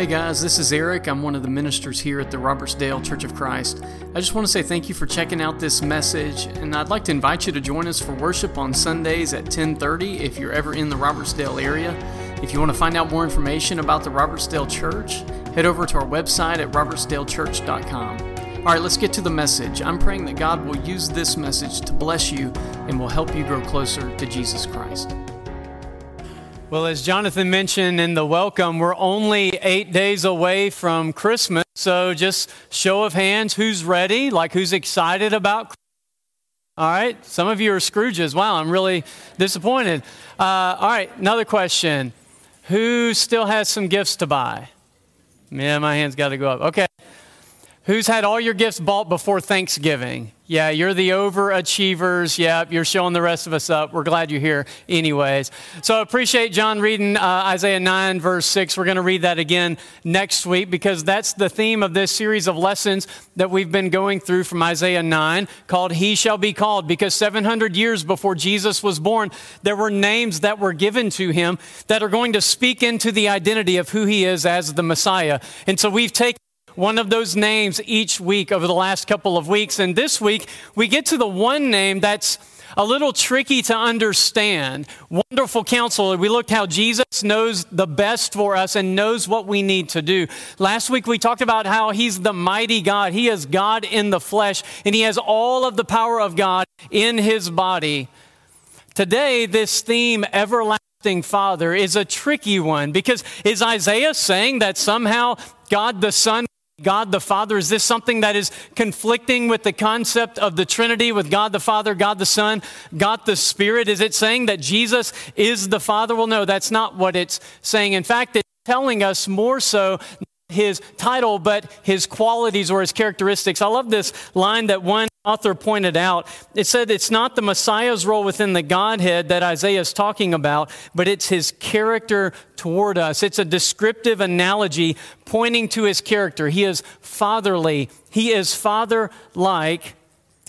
Hey guys, this is Eric. I'm one of the ministers here at the Robertsdale Church of Christ. I just want to say thank you for checking out this message, and I'd like to invite you to join us for worship on Sundays at 10:30 if you're ever in the Robertsdale area. If you want to find out more information about the Robertsdale Church, head over to our website at robertsdalechurch.com. All right, let's get to the message. I'm praying that God will use this message to bless you and will help you grow closer to Jesus Christ. Well, as Jonathan mentioned in the welcome, we're only eight days away from Christmas. So just show of hands, who's ready? Like who's excited about Christmas? All right, some of you are Scrooges. Wow, I'm really disappointed. Uh, all right, another question. Who still has some gifts to buy? Yeah, my hand's got to go up. Okay. Who's had all your gifts bought before Thanksgiving? Yeah, you're the overachievers. Yeah, you're showing the rest of us up. We're glad you're here, anyways. So I appreciate John reading uh, Isaiah 9, verse 6. We're going to read that again next week because that's the theme of this series of lessons that we've been going through from Isaiah 9 called He Shall Be Called. Because 700 years before Jesus was born, there were names that were given to him that are going to speak into the identity of who he is as the Messiah. And so we've taken one of those names each week over the last couple of weeks. And this week, we get to the one name that's a little tricky to understand. Wonderful counselor. We looked how Jesus knows the best for us and knows what we need to do. Last week we talked about how he's the mighty God. He is God in the flesh and he has all of the power of God in his body. Today, this theme, everlasting Father, is a tricky one because is Isaiah saying that somehow God the Son God the Father? Is this something that is conflicting with the concept of the Trinity, with God the Father, God the Son, God the Spirit? Is it saying that Jesus is the Father? Well, no, that's not what it's saying. In fact, it's telling us more so his title, but his qualities or his characteristics. I love this line that one author pointed out. It said it's not the Messiah's role within the Godhead that Isaiah is talking about, but it's his character toward us. It's a descriptive analogy pointing to his character. He is fatherly, he is father like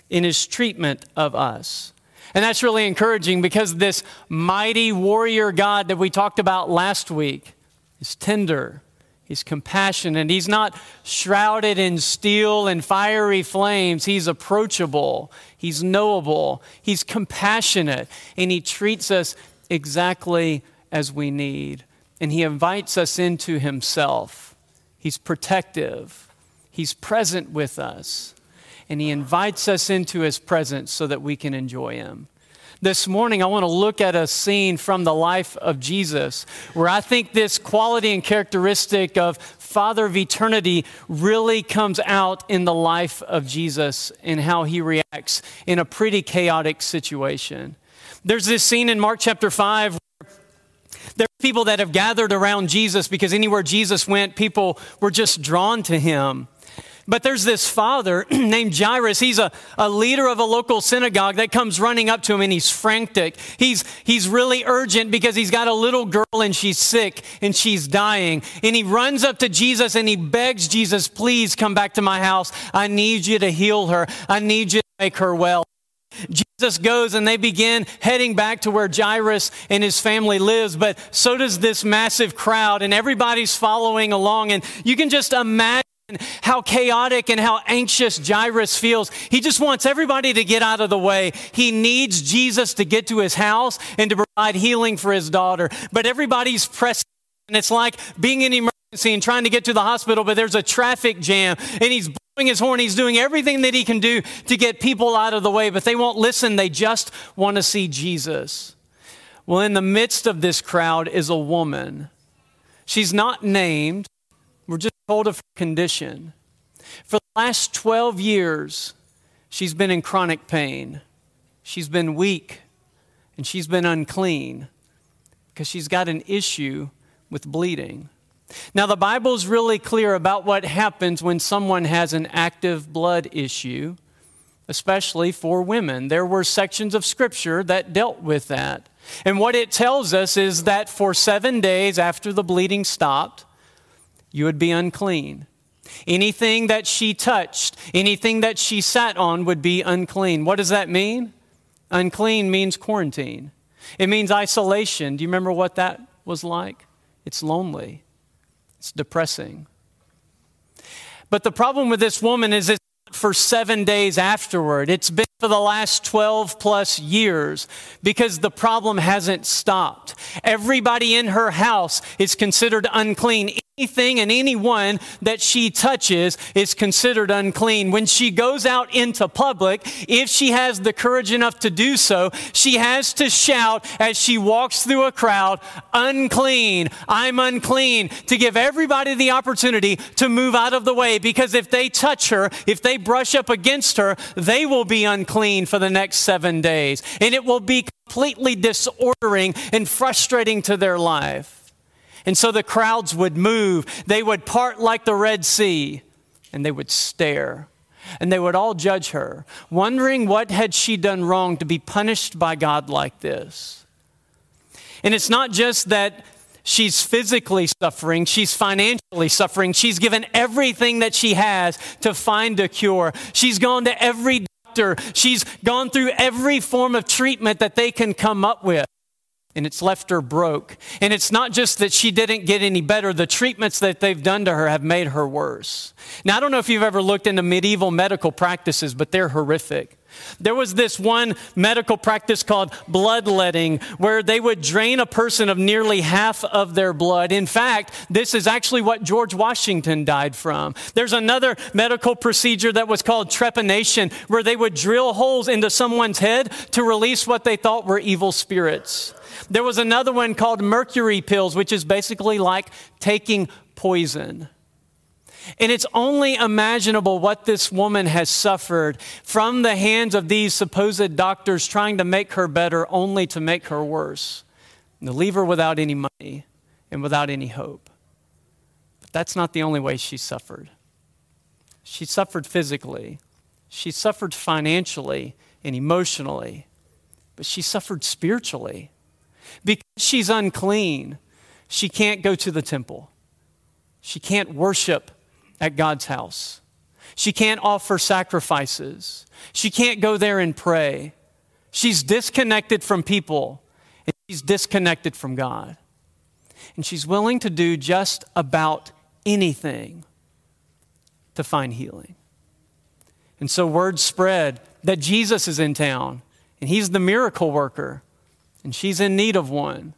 in his treatment of us. And that's really encouraging because this mighty warrior God that we talked about last week is tender He's compassionate. He's not shrouded in steel and fiery flames. He's approachable. He's knowable. He's compassionate. And he treats us exactly as we need. And he invites us into himself. He's protective. He's present with us. And he invites us into his presence so that we can enjoy him. This morning, I want to look at a scene from the life of Jesus where I think this quality and characteristic of Father of eternity really comes out in the life of Jesus and how he reacts in a pretty chaotic situation. There's this scene in Mark chapter 5 there are people that have gathered around Jesus because anywhere Jesus went, people were just drawn to him. But there's this father named Jairus. He's a, a leader of a local synagogue that comes running up to him and he's frantic. He's, he's really urgent because he's got a little girl and she's sick and she's dying. And he runs up to Jesus and he begs Jesus, please come back to my house. I need you to heal her. I need you to make her well. Jesus goes and they begin heading back to where Jairus and his family lives, but so does this massive crowd and everybody's following along. And you can just imagine how chaotic and how anxious Jairus feels. He just wants everybody to get out of the way. He needs Jesus to get to his house and to provide healing for his daughter. But everybody's pressing, and it's like being in emergency and trying to get to the hospital, but there's a traffic jam, and he's blowing his horn. He's doing everything that he can do to get people out of the way, but they won't listen. They just want to see Jesus. Well, in the midst of this crowd is a woman. She's not named. Told of her condition. For the last 12 years, she's been in chronic pain. She's been weak and she's been unclean because she's got an issue with bleeding. Now, the Bible is really clear about what happens when someone has an active blood issue, especially for women. There were sections of Scripture that dealt with that. And what it tells us is that for seven days after the bleeding stopped, you would be unclean. Anything that she touched, anything that she sat on would be unclean. What does that mean? Unclean means quarantine. It means isolation. Do you remember what that was like? It's lonely. It's depressing. But the problem with this woman is it's for seven days afterward. It's been for the last 12 plus years because the problem hasn't stopped. Everybody in her house is considered unclean anything and anyone that she touches is considered unclean. When she goes out into public, if she has the courage enough to do so, she has to shout as she walks through a crowd, unclean, I'm unclean, to give everybody the opportunity to move out of the way because if they touch her, if they brush up against her, they will be unclean for the next seven days. And it will be completely disordering and frustrating to their life. And so the crowds would move. They would part like the Red Sea and they would stare. And they would all judge her, wondering what had she done wrong to be punished by God like this. And it's not just that she's physically suffering, she's financially suffering. She's given everything that she has to find a cure. She's gone to every doctor, she's gone through every form of treatment that they can come up with and it's left her broke. And it's not just that she didn't get any better, the treatments that they've done to her have made her worse. Now, I don't know if you've ever looked into medieval medical practices, but they're horrific. There was this one medical practice called bloodletting, where they would drain a person of nearly half of their blood. In fact, this is actually what George Washington died from. There's another medical procedure that was called trepanation, where they would drill holes into someone's head to release what they thought were evil spirits. There was another one called mercury pills, which is basically like taking poison. And it's only imaginable what this woman has suffered from the hands of these supposed doctors trying to make her better, only to make her worse, and to leave her without any money and without any hope. But that's not the only way she suffered. She suffered physically, she suffered financially and emotionally, but she suffered spiritually. Because she's unclean, she can't go to the temple. She can't worship at God's house. She can't offer sacrifices. She can't go there and pray. She's disconnected from people and she's disconnected from God. And she's willing to do just about anything to find healing. And so word spread that Jesus is in town and he's the miracle worker and she's in need of one.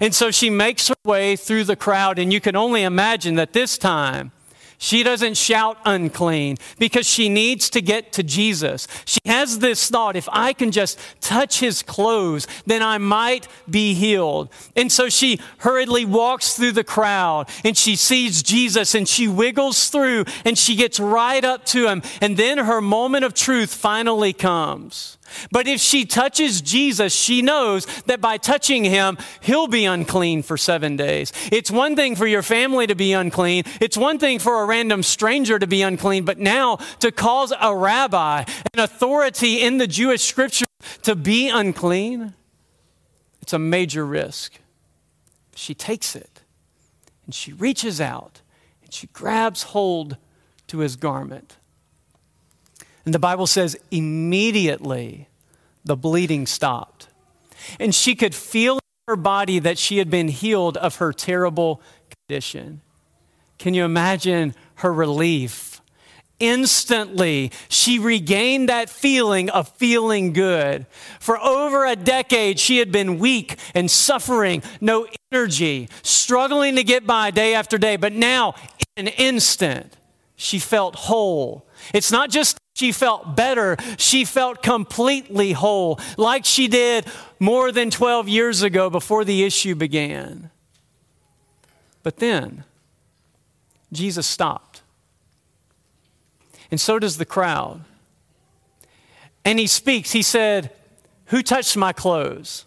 And so she makes her way through the crowd, and you can only imagine that this time she doesn't shout unclean because she needs to get to Jesus. She has this thought if I can just touch his clothes, then I might be healed. And so she hurriedly walks through the crowd and she sees Jesus and she wiggles through and she gets right up to him. And then her moment of truth finally comes. But if she touches Jesus, she knows that by touching him, he'll be unclean for seven days. It's one thing for your family to be unclean. It's one thing for a random stranger to be unclean. But now to cause a rabbi, an authority in the Jewish scripture, to be unclean, it's a major risk. She takes it and she reaches out and she grabs hold to his garment. And the Bible says, immediately the bleeding stopped. And she could feel in her body that she had been healed of her terrible condition. Can you imagine her relief? Instantly, she regained that feeling of feeling good. For over a decade, she had been weak and suffering, no energy, struggling to get by day after day. But now, in an instant, she felt whole. It's not just she felt better, she felt completely whole, like she did more than 12 years ago before the issue began. But then, Jesus stopped. And so does the crowd. And he speaks. He said, Who touched my clothes?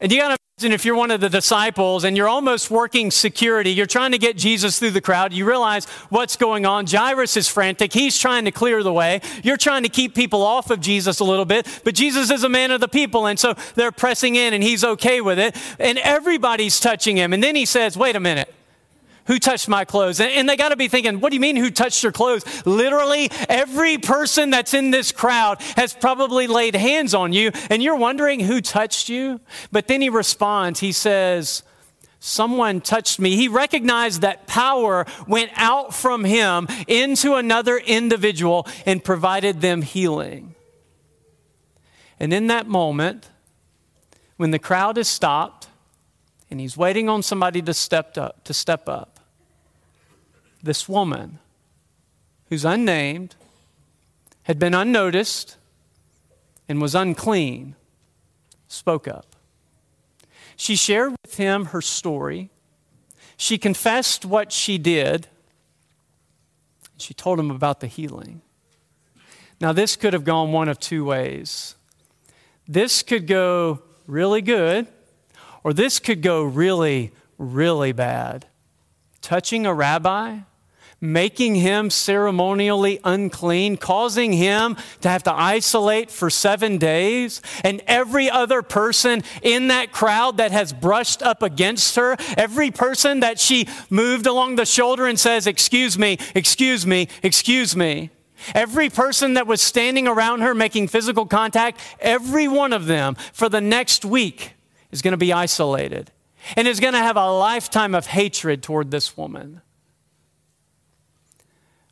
And you got to and if you're one of the disciples and you're almost working security, you're trying to get Jesus through the crowd, you realize what's going on. Jairus is frantic. He's trying to clear the way. You're trying to keep people off of Jesus a little bit, but Jesus is a man of the people. And so they're pressing in and he's okay with it. And everybody's touching him. And then he says, wait a minute. Who touched my clothes? And they got to be thinking, what do you mean, who touched your clothes? Literally, every person that's in this crowd has probably laid hands on you, and you're wondering who touched you. But then he responds, he says, Someone touched me. He recognized that power went out from him into another individual and provided them healing. And in that moment, when the crowd is stopped and he's waiting on somebody to step up, to step up, this woman who's unnamed, had been unnoticed, and was unclean, spoke up. She shared with him her story. She confessed what she did. She told him about the healing. Now, this could have gone one of two ways. This could go really good, or this could go really, really bad. Touching a rabbi making him ceremonially unclean, causing him to have to isolate for seven days. And every other person in that crowd that has brushed up against her, every person that she moved along the shoulder and says, Excuse me, excuse me, excuse me. Every person that was standing around her making physical contact, every one of them for the next week is going to be isolated and is going to have a lifetime of hatred toward this woman.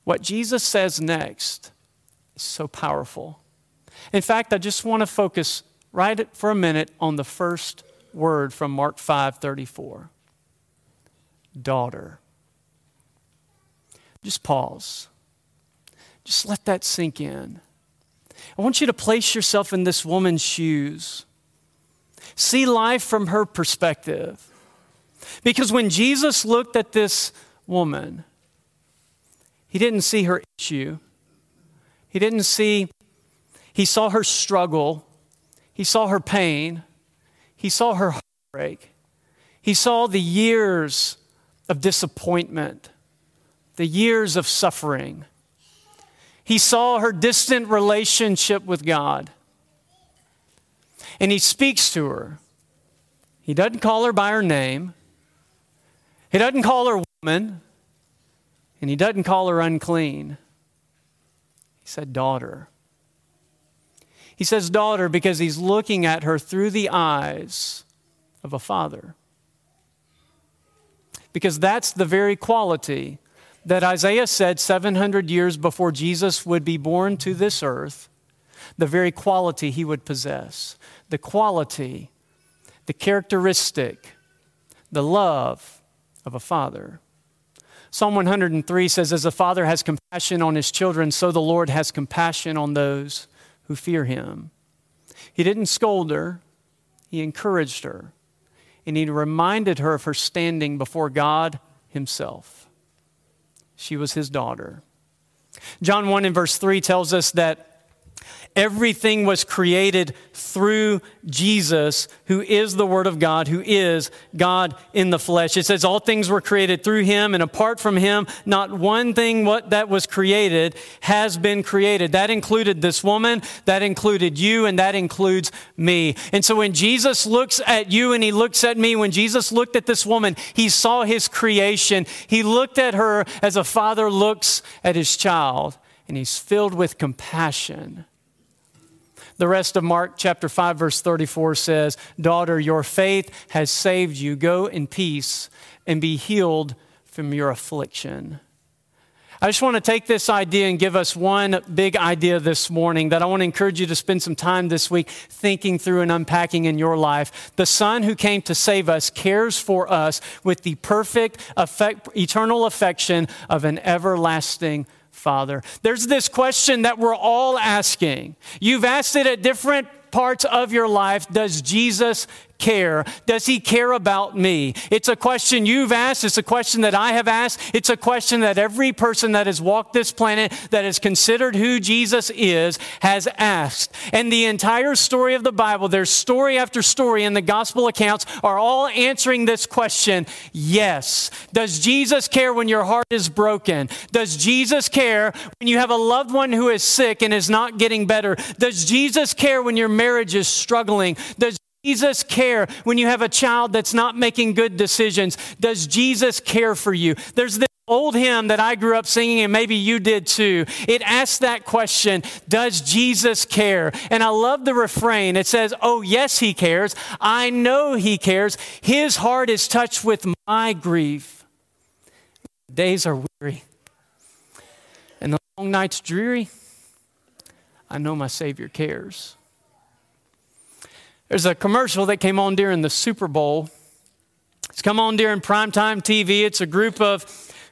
What Jesus says next is so powerful. In fact, I just want to focus right for a minute on the first word from Mark 5:34. Daughter. Just pause. Just let that sink in. I want you to place yourself in this woman's shoes. See life from her perspective. Because when Jesus looked at this woman, he didn't see her issue. He didn't see, he saw her struggle. He saw her pain. He saw her heartbreak. He saw the years of disappointment, the years of suffering. He saw her distant relationship with God. And he speaks to her. He doesn't call her by her name, he doesn't call her woman. And he doesn't call her unclean. He said, daughter. He says, daughter, because he's looking at her through the eyes of a father. Because that's the very quality that Isaiah said 700 years before Jesus would be born to this earth, the very quality he would possess. The quality, the characteristic, the love of a father. Psalm 103 says, As the Father has compassion on his children, so the Lord has compassion on those who fear him. He didn't scold her, he encouraged her, and he reminded her of her standing before God himself. She was his daughter. John 1 in verse 3 tells us that Everything was created through Jesus, who is the Word of God, who is God in the flesh. It says all things were created through Him, and apart from Him, not one thing what, that was created has been created. That included this woman, that included you, and that includes me. And so when Jesus looks at you and He looks at me, when Jesus looked at this woman, He saw His creation. He looked at her as a father looks at his child, and He's filled with compassion the rest of Mark chapter 5 verse 34 says, "Daughter, your faith has saved you. Go in peace and be healed from your affliction." I just want to take this idea and give us one big idea this morning that I want to encourage you to spend some time this week thinking through and unpacking in your life. The Son who came to save us cares for us with the perfect, effect, eternal affection of an everlasting Father. There's this question that we're all asking. You've asked it at different parts of your life. Does Jesus care? Does he care about me? It's a question you've asked. It's a question that I have asked. It's a question that every person that has walked this planet, that has considered who Jesus is, has asked. And the entire story of the Bible, there's story after story in the gospel accounts, are all answering this question yes. Does Jesus care when your heart is broken? Does Jesus care when you have a loved one who is sick and is not getting better? Does Jesus care when your marriage is struggling? Does Jesus care when you have a child that's not making good decisions? Does Jesus care for you? There's this old hymn that I grew up singing, and maybe you did too, it asks that question Does Jesus care? And I love the refrain. It says, Oh, yes, he cares. I know he cares. His heart is touched with my grief. Days are weary, and the long nights dreary. I know my Savior cares. There's a commercial that came on during the Super Bowl. It's come on during primetime TV. It's a group of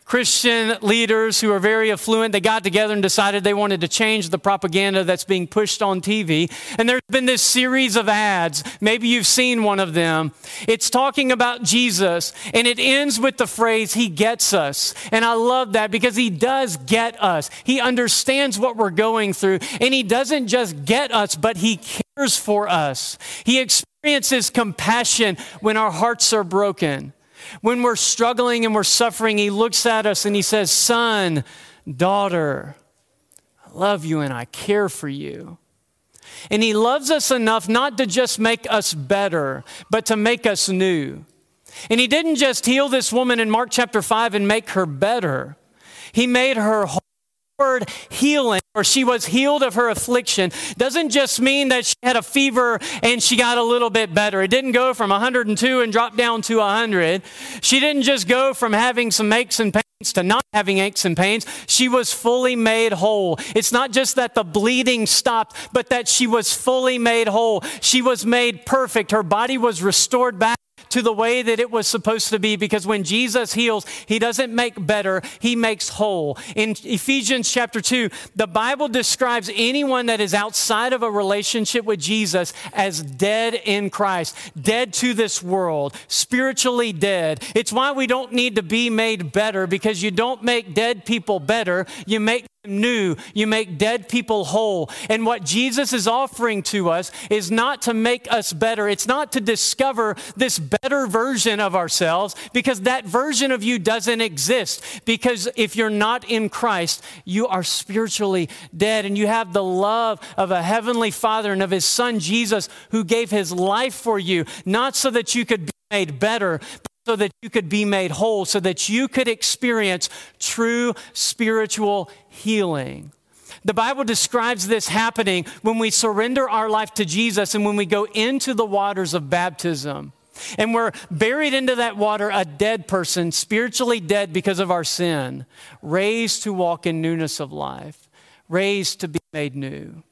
Christian leaders who are very affluent, they got together and decided they wanted to change the propaganda that's being pushed on TV. And there's been this series of ads. Maybe you've seen one of them. It's talking about Jesus, and it ends with the phrase, He gets us. And I love that because He does get us. He understands what we're going through, and He doesn't just get us, but He cares for us. He experiences compassion when our hearts are broken. When we're struggling and we're suffering, He looks at us and He says, Son, daughter, I love you and I care for you. And He loves us enough not to just make us better, but to make us new. And He didn't just heal this woman in Mark chapter 5 and make her better, He made her whole word healing or she was healed of her affliction doesn't just mean that she had a fever and she got a little bit better. It didn't go from 102 and drop down to 100. She didn't just go from having some aches and pains to not having aches and pains. She was fully made whole. It's not just that the bleeding stopped, but that she was fully made whole. She was made perfect. Her body was restored back to the way that it was supposed to be because when Jesus heals, he doesn't make better, he makes whole. In Ephesians chapter 2, the Bible describes anyone that is outside of a relationship with Jesus as dead in Christ, dead to this world, spiritually dead. It's why we don't need to be made better because you don't make dead people better, you make new. You make dead people whole. And what Jesus is offering to us is not to make us better. It's not to discover this better version of ourselves because that version of you doesn't exist. Because if you're not in Christ, you are spiritually dead and you have the love of a heavenly Father and of his Son Jesus who gave his life for you, not so that you could be made better, so that you could be made whole, so that you could experience true spiritual healing. The Bible describes this happening when we surrender our life to Jesus and when we go into the waters of baptism. And we're buried into that water, a dead person, spiritually dead because of our sin, raised to walk in newness of life, raised to be made new.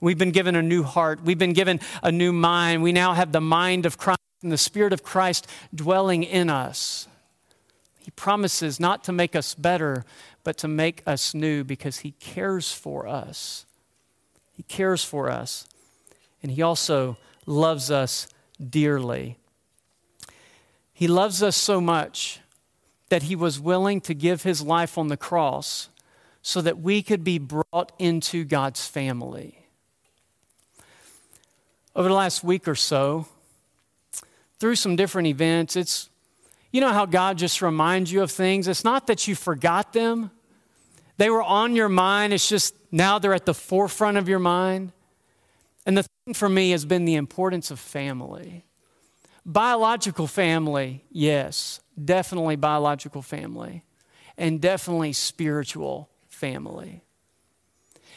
We've been given a new heart. We've been given a new mind. We now have the mind of Christ and the Spirit of Christ dwelling in us. He promises not to make us better, but to make us new because He cares for us. He cares for us. And He also loves us dearly. He loves us so much that He was willing to give His life on the cross so that we could be brought into God's family. Over the last week or so, through some different events. It's, you know how God just reminds you of things? It's not that you forgot them, they were on your mind. It's just now they're at the forefront of your mind. And the thing for me has been the importance of family. Biological family, yes, definitely biological family, and definitely spiritual family.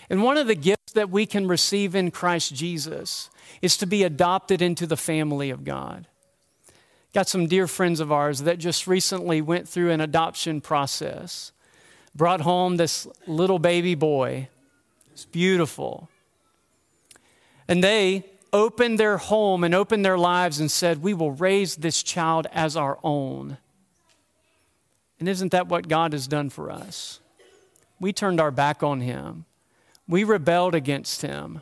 And one of the gifts that we can receive in Christ Jesus is to be adopted into the family of God. Got some dear friends of ours that just recently went through an adoption process, brought home this little baby boy. It's beautiful. And they opened their home and opened their lives and said, We will raise this child as our own. And isn't that what God has done for us? We turned our back on him, we rebelled against him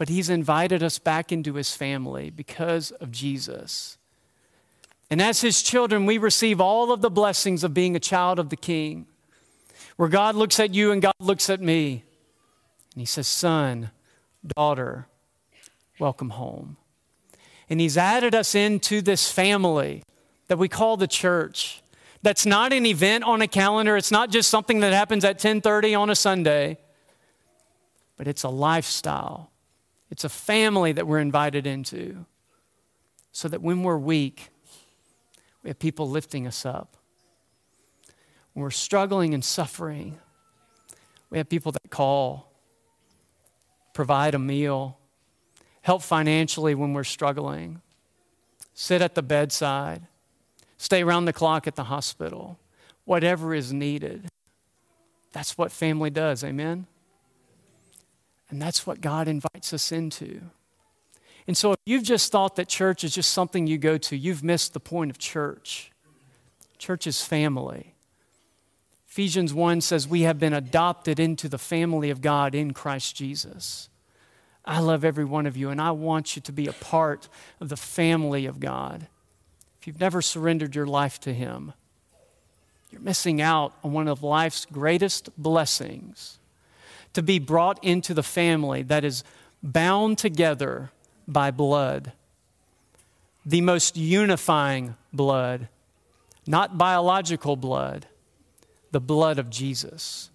but He's invited us back into His family because of Jesus. And as His children, we receive all of the blessings of being a child of the King, where God looks at you and God looks at me. And He says, Son, daughter, welcome home. And He's added us into this family that we call the church. That's not an event on a calendar. It's not just something that happens at 10:30 on a Sunday, but it's a lifestyle it's a family that we're invited into so that when we're weak, we have people lifting us up. when we're struggling and suffering, we have people that call, provide a meal, help financially when we're struggling, sit at the bedside, stay around the clock at the hospital, whatever is needed. That's what family does, amen? And that's what God invites us into. And so if you've just thought that church is just something you go to, you've missed the point of church. Church is family. Ephesians 1 says we have been adopted into the family of God in Christ Jesus. I love every one of you, and I want you to be a part of the family of God. If you've never surrendered your life to Him, you're missing out on one of life's greatest blessings to be brought into the family that is bound together by blood, the most unifying blood, not biological blood, the blood of Jesus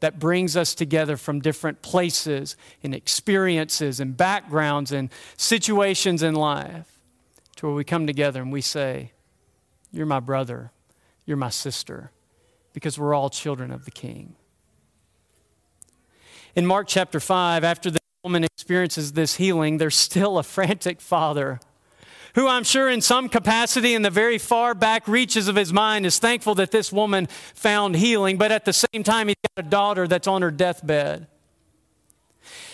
that brings us together from different places and experiences and backgrounds and situations in life to where we come together and we say, You're my brother, you're my sister, because we're all children of the King. In Mark chapter 5, after the woman experiences this healing, there's still a frantic father who I'm sure in some capacity in the very far back reaches of his mind is thankful that this woman found healing, but at the same time, he's got a daughter that's on her deathbed.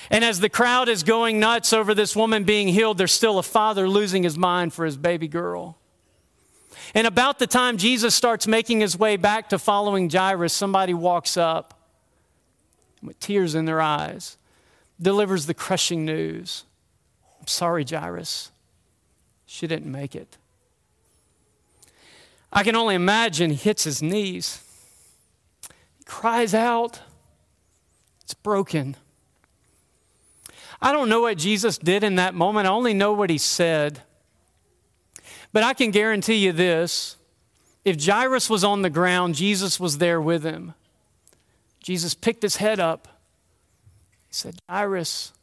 And as the crowd is going nuts over this woman being healed, there's still a father losing his mind for his baby girl. And about the time Jesus starts making his way back to following Jairus, somebody walks up with tears in their eyes, delivers the crushing news I'm sorry, Jairus. She didn't make it. I can only imagine he hits his knees. He cries out. It's broken. I don't know what Jesus did in that moment. I only know what he said. But I can guarantee you this if Jairus was on the ground, Jesus was there with him. Jesus picked his head up. He said, Jairus,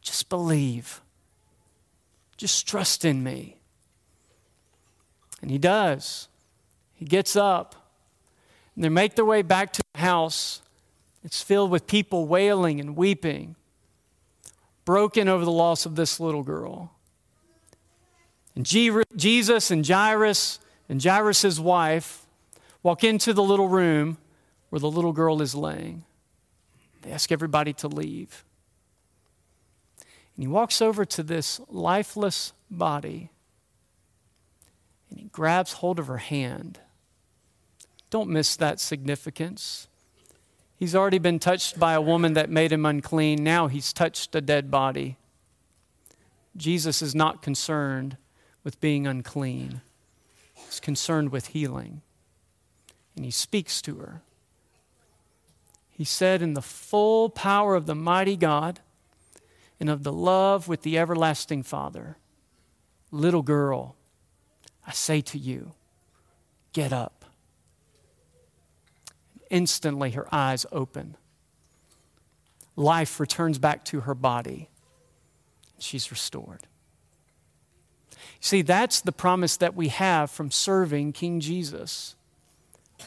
just believe. Just trust in me. And he does. He gets up, and they make their way back to the house. It's filled with people wailing and weeping, broken over the loss of this little girl. And Jesus and Jairus and Jairus' wife walk into the little room where the little girl is laying. They ask everybody to leave. And he walks over to this lifeless body and he grabs hold of her hand. Don't miss that significance. He's already been touched by a woman that made him unclean. Now he's touched a dead body. Jesus is not concerned with being unclean, he's concerned with healing. And he speaks to her. He said, In the full power of the mighty God, and of the love with the everlasting Father. Little girl, I say to you, get up. Instantly, her eyes open. Life returns back to her body. She's restored. See, that's the promise that we have from serving King Jesus,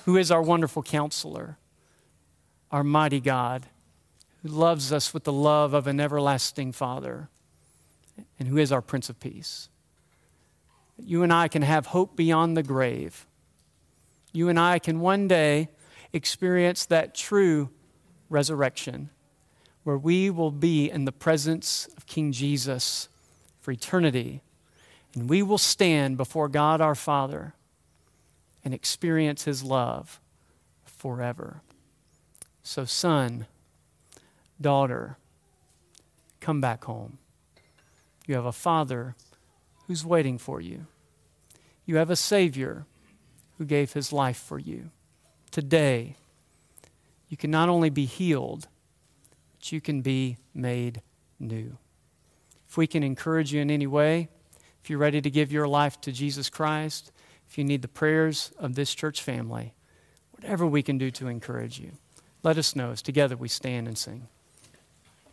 who is our wonderful counselor, our mighty God, who loves us with the love of an everlasting Father and who is our Prince of Peace. You and I can have hope beyond the grave. You and I can one day experience that true resurrection where we will be in the presence of King Jesus for eternity. And we will stand before God our Father and experience his love forever. So, son, Daughter, come back home. You have a father who's waiting for you. You have a Savior who gave his life for you. Today, you can not only be healed, but you can be made new. If we can encourage you in any way, if you're ready to give your life to Jesus Christ, if you need the prayers of this church family, whatever we can do to encourage you, let us know as together we stand and sing.